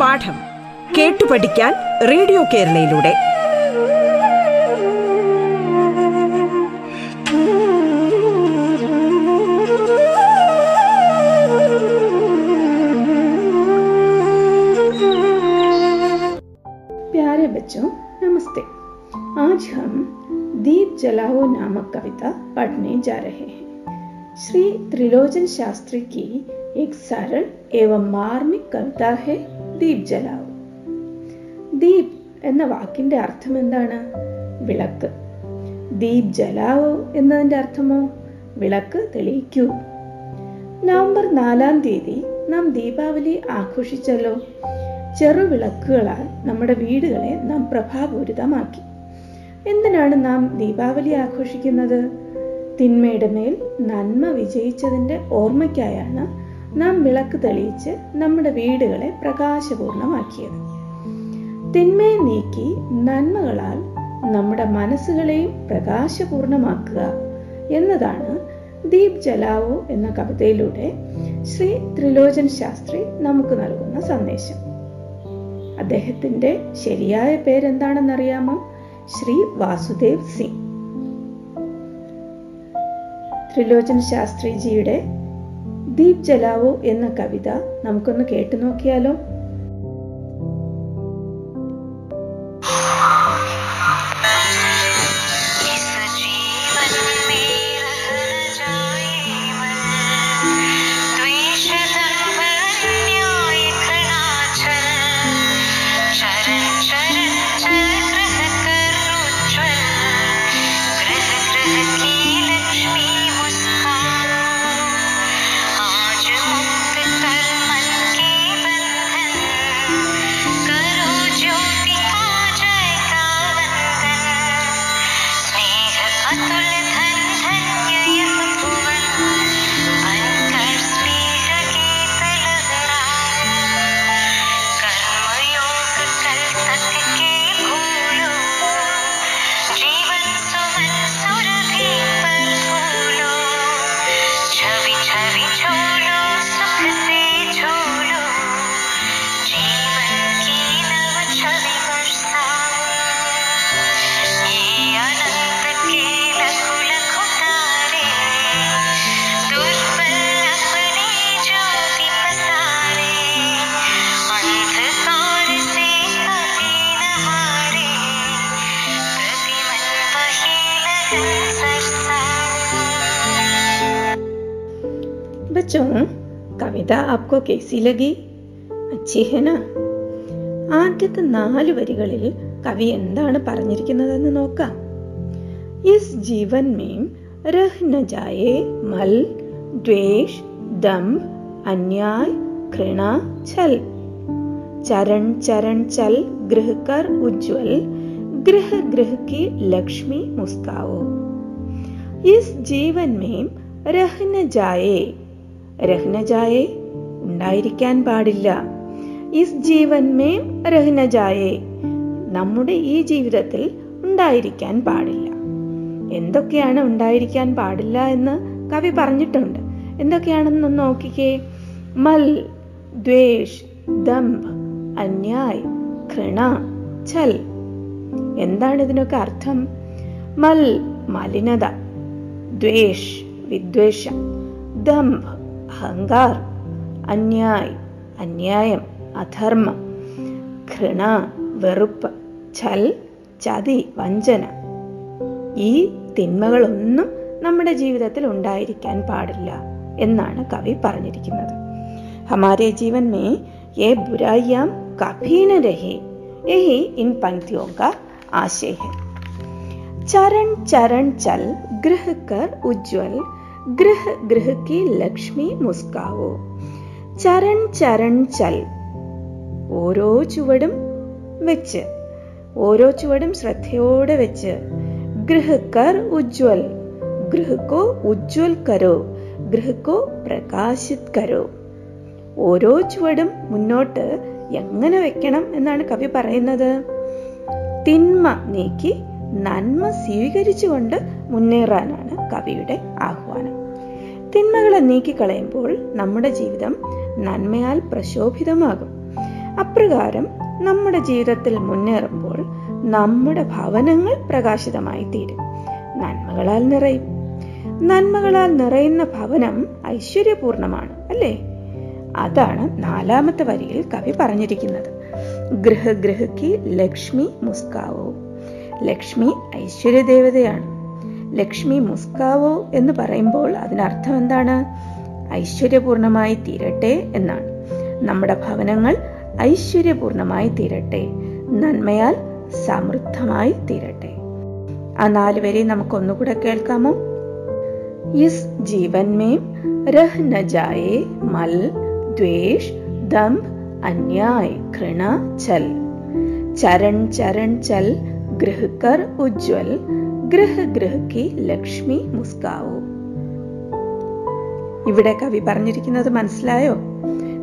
പാഠം കേട്ടു പഠിക്കാൻ റേഡിയോ കേരളയിലൂടെ प्यारे बच्चों नमस्ते आज हम दीप जलाओ नामक कविता पढ़ने जा रहे हैं श्री त्रिलोचन शास्त्री की एक सरल एवं मार्मिक कविता है ദീപ് ജലാവ് ദീപ് എന്ന വാക്കിന്റെ അർത്ഥം എന്താണ് വിളക്ക് ദീപ് ജലാവോ എന്നതിന്റെ അർത്ഥമോ വിളക്ക് തെളിയിക്കൂ നവംബർ നാലാം തീയതി നാം ദീപാവലി ആഘോഷിച്ചല്ലോ ചെറുവിളക്കുകളാൽ നമ്മുടെ വീടുകളെ നാം പ്രഭാപൂരിതമാക്കി എന്തിനാണ് നാം ദീപാവലി ആഘോഷിക്കുന്നത്? തിന്മയുടെ മേൽ നന്മ വിജയിച്ചതിന്റെ ഓർമ്മയ്ക്കായാണ് നാം വിളക്ക് തെളിയിച്ച് നമ്മുടെ വീടുകളെ പ്രകാശപൂർണമാക്കിയത്. തിന്മയെ നീക്കി നന്മകളാൽ നമ്മുടെ മനസ്സുകളെയും പ്രകാശപൂർണമാക്കുക എന്നതാണ് ദീപ് ജലാവോ എന്ന കവിതയിലൂടെ ശ്രീ ത്രിലോചൻ ശാസ്ത്രി നമുക്ക് നൽകുന്ന സന്ദേശം. അദ്ദേഹത്തിന്റെ ശരിയായ പേരെന്താണെന്നറിയാമോ? ശ്രീ വാസുദേവ് സിംഗ്. ത്രിലോചൻ ശാസ്ത്രിജിയുടെ ദീപ് ജലാവോ എന്ന കവിത നമുക്കൊന്ന് കേട്ടു നോക്കിയാലോ? बच्चों കവിത आपको कैसी लगी अच्छी है ना ആദ്യത്തെ നാല് വരികളിൽ കവി എന്താണ് പറഞ്ഞിരിക്കുന്നതെന്ന് നോക്കാം इस जीवन में रह न जाए मल द्वेष दम्भ अन्याय घृणा छल चरण चरण चल गृह कर उज्जवल गृह गृह की लक्ष्मी मुस्काओ इस जीवन में रह न जाए രഹ്ന ജായേ ഉണ്ടായിരിക്കാൻ പാടില്ല. ഇസ് ജീവൻ മേ രഹ്ന ജായേ നമ്മുടെ ഈ ജീവിതത്തിൽ ഉണ്ടായിരിക്കാൻ പാടില്ല. എന്തൊക്കെയാണ് ഉണ്ടായിരിക്കാൻ പാടില്ല എന്ന് കവി പറഞ്ഞിട്ടുണ്ട്. എന്തൊക്കെയാണെന്ന് നോക്കിക്കേ. മൽ ദ്വേഷ് ദംഭ് അന്യായ് ഘൃണ ഛൽ. എന്താണ് ഇതിനൊക്കെ അർത്ഥം? മൽ മലിനത ദ്വേഷ് വിദ്വേഷം ദംഭ് അഹങ്കാർ അന്യായ് അന്യായം അധർമ്മം ഘൃണ വെറുപ്പ് ചൽ ചതി വഞ്ചന. ഈ തിന്മകളൊന്നും നമ്മുടെ ജീവിതത്തിൽ ഉണ്ടായിരിക്കാൻ പാടില്ല എന്നാണ് കവി പറഞ്ഞിരിക്കുന്നത്. ഹമാരെ ജീവൻ മേ ഏ ബുരായ്യാം കഭീന രഹേ യഹി ഇൻ പങ്ക്തിയോക ആശയ ചരൺ ചരൺ ചൽ ഗ്രഹക്കർ കർ ഉജ്ജ്വൽ उज्जवल गृह गृह की लक्ष्मी മുസ്കാവോ ചരൺ ചരൺ ചൽ ഓരോ ചുവടും വെച്ച് ഓരോ ചുവടും ശ്രദ്ധയോടെ വെച്ച് ഗൃഹക്കർ ഉജ്വൽ ഗൃഹക്കോ ഉജ്വൽ കരോ ഗൃഹക്കോ പ്രകാശിത് കരോ ഓരോ ചുവടും മുന്നോട്ട് എങ്ങനെ വെക്കണം എന്നാണ് കവി പറയുന്നത് തിന്മ നീക്കി നന്മ സ്വീകരിച്ചുകൊണ്ട് മുന്നേറാനാണ് കവിയുടെ ആഹ്വാനം തിന്മകളെ നീക്കിക്കളയുമ്പോൾ നമ്മുടെ ജീവിതം നന്മയാൽ പ്രശോഭിതമാകും. അപ്രകാരം നമ്മുടെ ജീവിതത്തിൽ മുന്നേറുമ്പോൾ നമ്മുടെ ഭവനങ്ങൾ പ്രകാശിതമായി തീരും നന്മകളാൽ നിറയും. നന്മകളാൽ നിറയുന്ന ഭവനം ഐശ്വര്യപൂർണമാണ് അല്ലേ? അതാണ് നാലാമത്തെ വരിയിൽ കവി പറഞ്ഞിരിക്കുന്നത്. ഗൃഹ ഗൃഹയ്ക്ക് ലക്ഷ്മി മുസ്കാവോ. ലക്ഷ്മി ഐശ്വര്യദേവതയാണ്. ലക്ഷ്മി മുസ്കാവോ എന്ന് പറയുമ്പോൾ അതിനർത്ഥം എന്താണ് ഐശ്വര്യപൂർണമായി തീരട്ടെ എന്നാണ് നമ്മുടെ ഭവനങ്ങൾ ഐശ്വര്യപൂർണമായി തീരട്ടെ നന്മയാൽ സമൃദ്ധമായി തീരട്ടെ ആ നാല് വരി നമുക്കൊന്നുകൂടെ കേൾക്കാമോ इस जीवन में रह न जाए मल द्वेष दंभ अन्याय घृणा छल चरण चरण चल गृह कर उज्जवल ഗ്രഹ ഗ്രഹ കി ലക്ഷ്മി മുസ്കാവോ. ഇവിടെ കവി പറഞ്ഞിരിക്കുന്നത് മനസ്സിലായോ?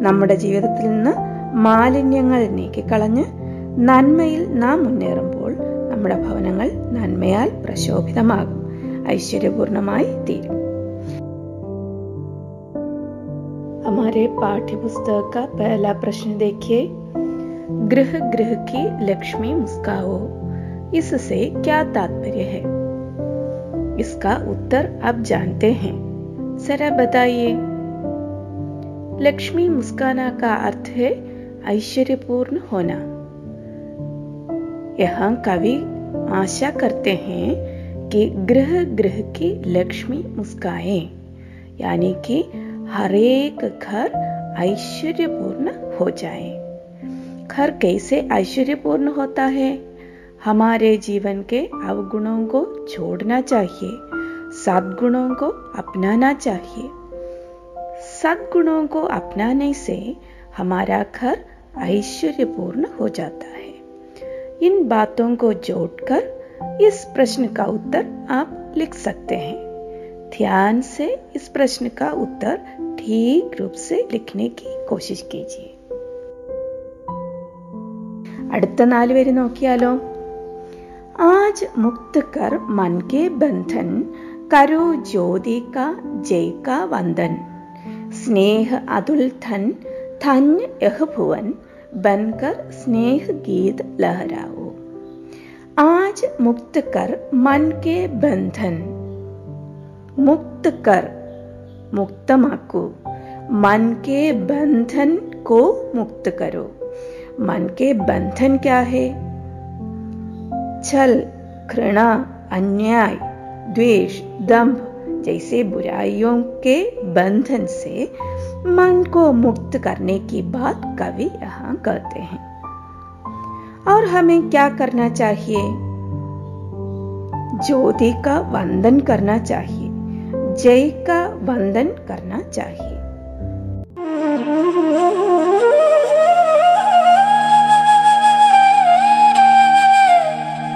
നമ്മുടെ ജീവിതത്തിൽ നിന്ന് മാലിന്യങ്ങൾ നീക്കിക്കളഞ്ഞ് നന്മയിൽ നാം മുന്നേറുമ്പോൾ നമ്മുടെ ഭവനങ്ങൾ നന്മയാൽ പ്രശോഭിതമാകും. ഐശ്വര്യപൂർണമായി തീരും. हमारे पाठ्य पुस्तक का पहला प्रश्न देखिए गृह गृह की लक्ष्मी मुस्काओ इससे क्या तात्पर्य है? इसका उत्तर आप जानते हैं। जरा बताइए। लक्ष्मी मुस्काना का अर्थ है ऐश्वर्यपूर्ण होना। यहाँ कवि आशा करते हैं कि ग्रह गृह की लक्ष्मी मुस्काए, यानी कि हरेक घर ऐश्वर्यपूर्ण हो जाए। घर कैसे ऐश्वर्यपूर्ण होता है? हमारे जीवन के अवगुणों को छोड़ना चाहिए सद्गुणों को अपनाना चाहिए सद्गुणों को अपनाने से हमारा घर ऐश्वर्यपूर्ण हो जाता है इन बातों को जोड़कर इस प्रश्न का उत्तर आप लिख सकते हैं ध्यान से इस प्रश्न का उत्तर ठीक रूप से लिखने की कोशिश कीजिए അടുത്ത നാല് പേര് നോക്കിയാലോ आज मुक्त कर मन के बंधन, करो ज्योति का जय का वंदन। स्नेह अतुल धन, धन्य यह भुवन, बनकर स्नेह गीत लहराओ। आज मुक्त कर मन के बंधन। मुक्त कर मुक्तमाकू मन के बंधन को मुक्त करो। मन के बंधन क्या है? छल घृणा, अन्याय, द्वेष दंभ जैसे बुराइयों के बंधन से मन को मुक्त करने की बात कवि यहाँ कहते हैं। और हमें क्या करना चाहिए? ज्योति का वंदन करना चाहिए। जय का वंदन करना चाहिए।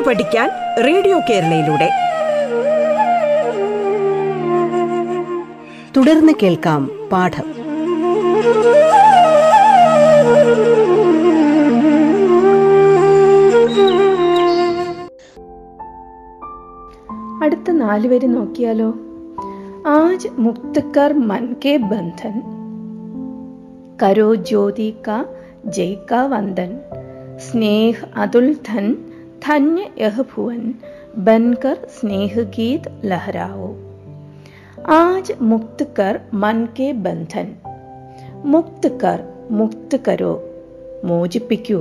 കേട്ടു പഠിക്കാൻ റേഡിയോ കേരളയിലൂടെ. തുടർന്ന് കേൾക്കാം പാഠം. അടുത്ത നാല് വരി നോക്കിയാലോ? ആജ് മുക്തക്കർ മൻ കെ ബന്ധൻ. കരോ ജ്യോതി കാ ജയ് കാ വന്ദൻ. സ്നേഹ് അതുൽ ധൻ. ധന്യ യഹ് ഭുവൻ ബൻകർ സ്നേഹ ഗീത് ലഹരാവോ ആജ് മുക്ത് കർ മൻ കെ ബന്ധൻ മുക്ത് കർ മുക്ത് കരോ മോചിപ്പിക്കൂ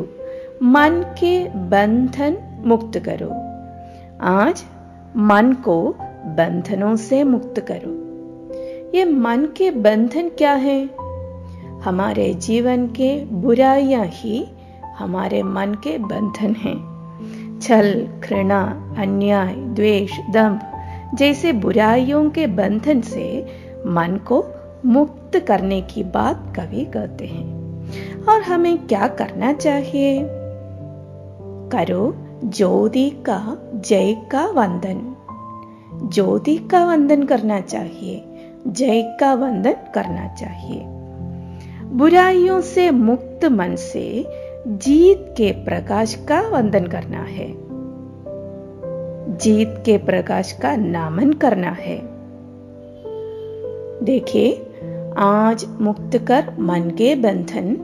മൻ കെ ബന്ധൻ മുക്ത് കരോ आज मन को बंधनों से मुक्त करो ये मन के बंधन क्या है हमारे जीवन के बुराइयां ही हमारे मन के बंधन हैं छल, घृणा, अन्याय, द्वेष, दंभ, जैसे बुराइयों के बंधन से मन को मुक्त करने की बात कवि कहते हैं। और हमें क्या करना चाहिए? करो ज्योति का जय का वंदन। ज्योति का वंदन करना चाहिए। जय का वंदन करना चाहिए। बुराइयों से मुक्त मन से जीत के प्रकाश का वंदन करना है जीत के प्रकाश का नामन करना है देखिए आज मुक्त कर मन के बंधन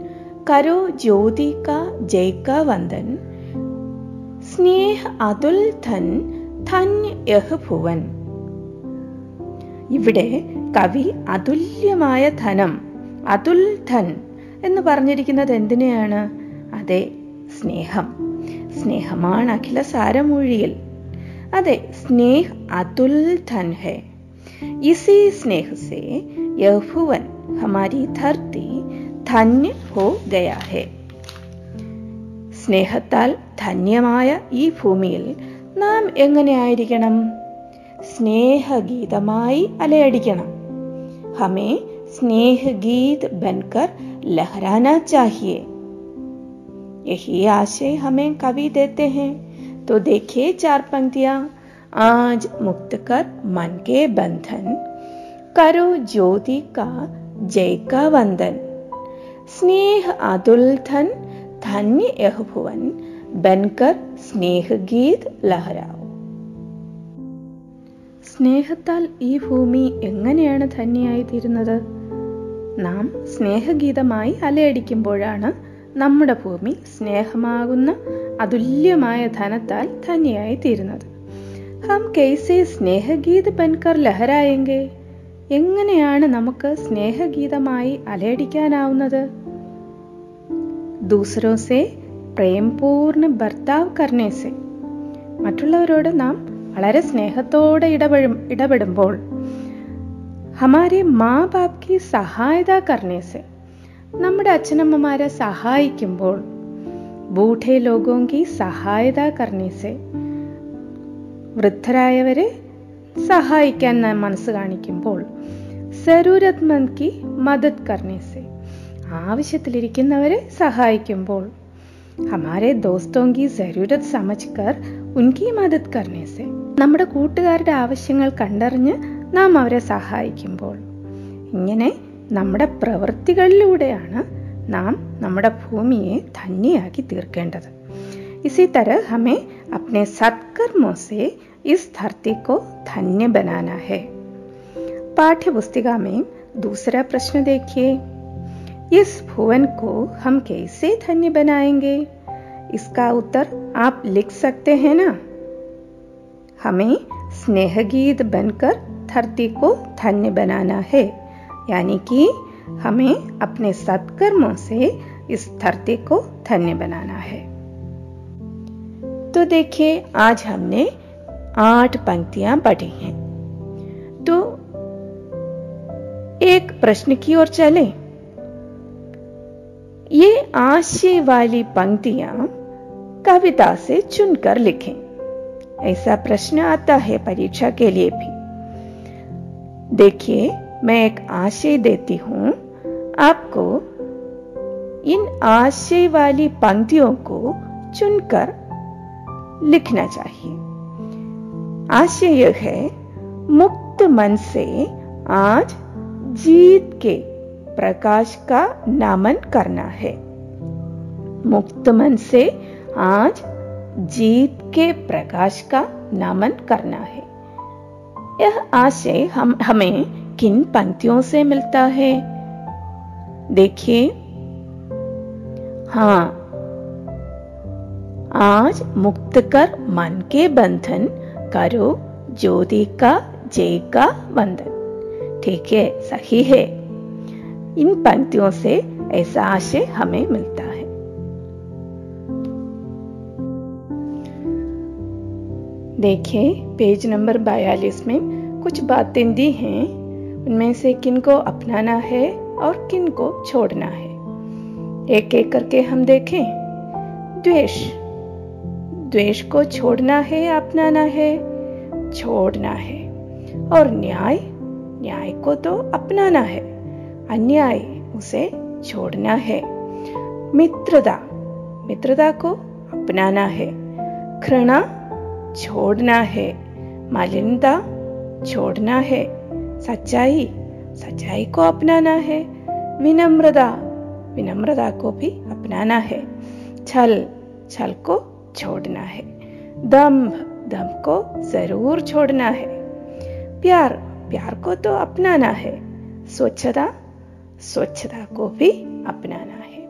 करो ज्योति का जय का वंदन സ്നേഹ അതുൽ ധൻ ധന്യ യഹ് ഭുവൻ ഇവിടെ കവി അതുല്യമായ ധനം അതുൽ ധൻ എന്ന് പറഞ്ഞിരിക്കുന്നത് എന്തിനെയാണ് അതെ സ്നേഹം. സ്നേഹമാണ് അഖില സാരമൊഴിയിൽ. അതെ സ്നേഹ് അതുൽ ധൻ ഹെ ഇസി സ്നേഹ സെ യഹുവൻ ഹമാരി ധർത്തി ധന്യ ഹോ ഗയാ ഹെ. സ്നേഹത്താൽ ധന്യമായ ഈ ഭൂമിയിൽ നാം എങ്ങനെ ആയിരിക്കണം? സ്നേഹഗീതമായി അലയടിക്കണം. ഹമേ സ്നേഹഗീത് ബൻകർ ലഹരാന ചാഹിയേ. यही आशय हमें कवि देते हैं तो देखिए चार पंक्तियां आज मुक्त कर मन के बंधन करो ज्योति का जय का वंदन स्नेह अतुल धन ധന്യ യഹ്ഭുവൻ ബൻകർ സ്നേഹഗീത് ലഹരാവ് സ്നേഹത്താൽ ഈ ഭൂമി എങ്ങനെയാണ് ധന്യയായി തീരുന്നത് നാം സ്നേഹഗീതമായി അലയടിക്കുമ്പോഴാണ് നമ്മുടെ ഭൂമി സ്നേഹമാകുന്ന അതുല്യമായ ധനത്താൽ ധന്യായി തീരുന്നത് ഹം കെയ്സെ സ്നേഹഗീത പെൻകർ ലഹരായെങ്കെ. എങ്ങനെയാണ് നമുക്ക് സ്നേഹഗീതമായി അലയടിക്കാനാവുന്നത്? ദൂസരോസെ പ്രേംപൂർണ ഭർത്താവ് കർണേസെ. മറ്റുള്ളവരോട് നാം വളരെ സ്നേഹത്തോടെ ഇടപെടും ഇടപെടുമ്പോൾ. ഹമാരെ മാ ബാപ്കി സഹായത കർണേസെ. നമ്മുടെ അച്ഛനമ്മമാരെ സഹായിക്കുമ്പോൾ ബൂഢേ ലോകോങ്കി സഹായത കർണേസെ. വൃദ്ധരായവരെ സഹായിക്കാൻ മനസ്സ് കാണിക്കുമ്പോൾ സരൂരത് മന്ദ് കി മദത് കർണേസെ. ആവശ്യത്തിലിരിക്കുന്നവരെ സഹായിക്കുമ്പോൾ ഹമാരെ ദോസ്തോങ്കി സരൂരത് സമജ്കർ ഉൻകി മദത് കർണേസെ. നമ്മുടെ കൂട്ടുകാരുടെ ആവശ്യങ്ങൾ കണ്ടറിഞ്ഞ് നാം അവരെ സഹായിക്കുമ്പോൾ ഇങ്ങനെ നമ്മുടെ പ്രവൃത്തികളിലൂടെയാണ് നാം നമ്മുടെ ഭൂമിയെ ധന്യയാക്കി തീർക്കേണ്ടത് इसी तरह हमें अपने सत्कर्मों से इस धरती को धन्य बनाना है पाठ्य पुस्तिका में दूसरा प्रश्न देखिए इस भुवन को हम कैसे धन्य बनाएंगे इसका उत्तर आप लिख सकते हैं ना हमें स्नेहगीत बनकर धरती को धन्य बनाना है यानी कि हमें अपने सत्कर्मों से इस धरती को धन्य बनाना है। तो देखिए, आज हमने आठ पंक्तियाँ पढ़ी हैं। तो एक प्रश्न की ओर चलें। ये आशय वाली पंक्तियाँ कविता से चुनकर लिखें। ऐसा प्रश्न आता है परीक्षा के लिए भी। देखिए मैं एक आशय देती हूँ आपको इन आशय वाली पंक्तियों को चुनकर लिखना चाहिए। आशय यह है, मुक्त मन से आज जीत के प्रकाश का नामन करना है। मुक्त मन से आज जीत के प्रकाश का नामन करना है। यह आशय हम, हमें किन पंक्तियों से मिलता है? देखिए। हाँ। आज मुक्त कर मन के बंधन करो, ज्योति का, जय का बंधन। ठीक है, सही है। इन पंक्तियों से ऐसा आशय हमें मिलता है। देखिए, पेज नंबर बयालीस में कुछ बातें दी हैं। उनमें से किन को अपनाना है और किन को छोड़ना है? एक एक करके हम देखें। द्वेष। द्वेष को छोड़ना है, अपनाना है, छोड़ना है। और न्याय? न्याय को तो अपनाना है। अन्याय उसे छोड़ना है। मित्रता। मित्रता को अपनाना है। घृणा? छोड़ना है। मालिन्यता? छोड़ना है। सच्चाई सच्चाई को अपनाना है। विनम्रता विनम्रता को भी अपनाना है। छल छल को छोड़ना है। दम्भ दम्भ को ज़रूर छोड़ना है। प्यार प्यार को तो अपनाना है। स्वच्छता स्वच्छता को भी अपनाना है।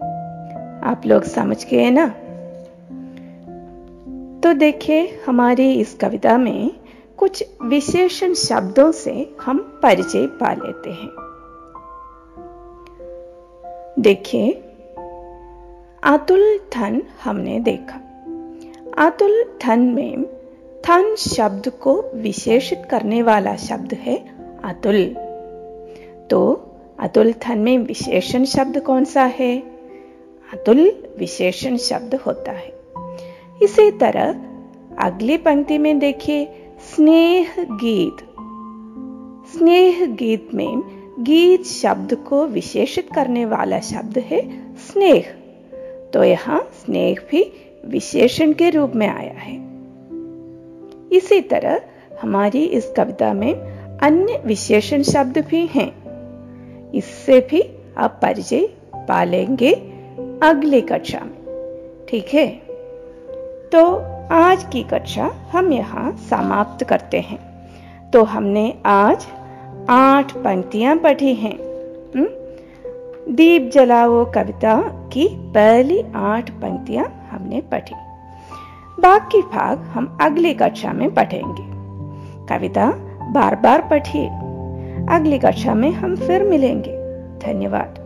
आप लोग समझ गए ना? तो देखिए, हमारी इस कविता में कुछ विशेषण शब्दों से हम परिचय पा लेते हैं। देखिए अतुल धन हमने देखा। अतुल धन में धन शब्द को विशेषित करने वाला शब्द है अतुल। तो अतुल धन में विशेषण शब्द कौन सा है? अतुल विशेषण शब्द होता है। इसी तरह अगली पंक्ति में देखिए स्नेह गीत स्नेह गीत में गीत शब्द को विशेषित करने वाला शब्द है स्नेह। तो यहाँ स्नेह भी विशेषण के रूप में आया है। इसी तरह हमारी इस कविता में अन्य विशेषण शब्द भी हैं। इससे भी आप परिचय पा लेंगे अगली कक्षा में। ठीक है? तो आज की कक्षा हम यहाँ समाप्त करते हैं। तो हमने आज आठ पंक्तियाँ पढ़ी हैं। दीप जलाओ कविता की पहली आठ पंक्तियाँ हमने पढ़ी। बाकी भाग हम अगली कक्षा में पढ़ेंगे। कविता बार बार पढ़िए। अगली कक्षा में हम फिर मिलेंगे। धन्यवाद।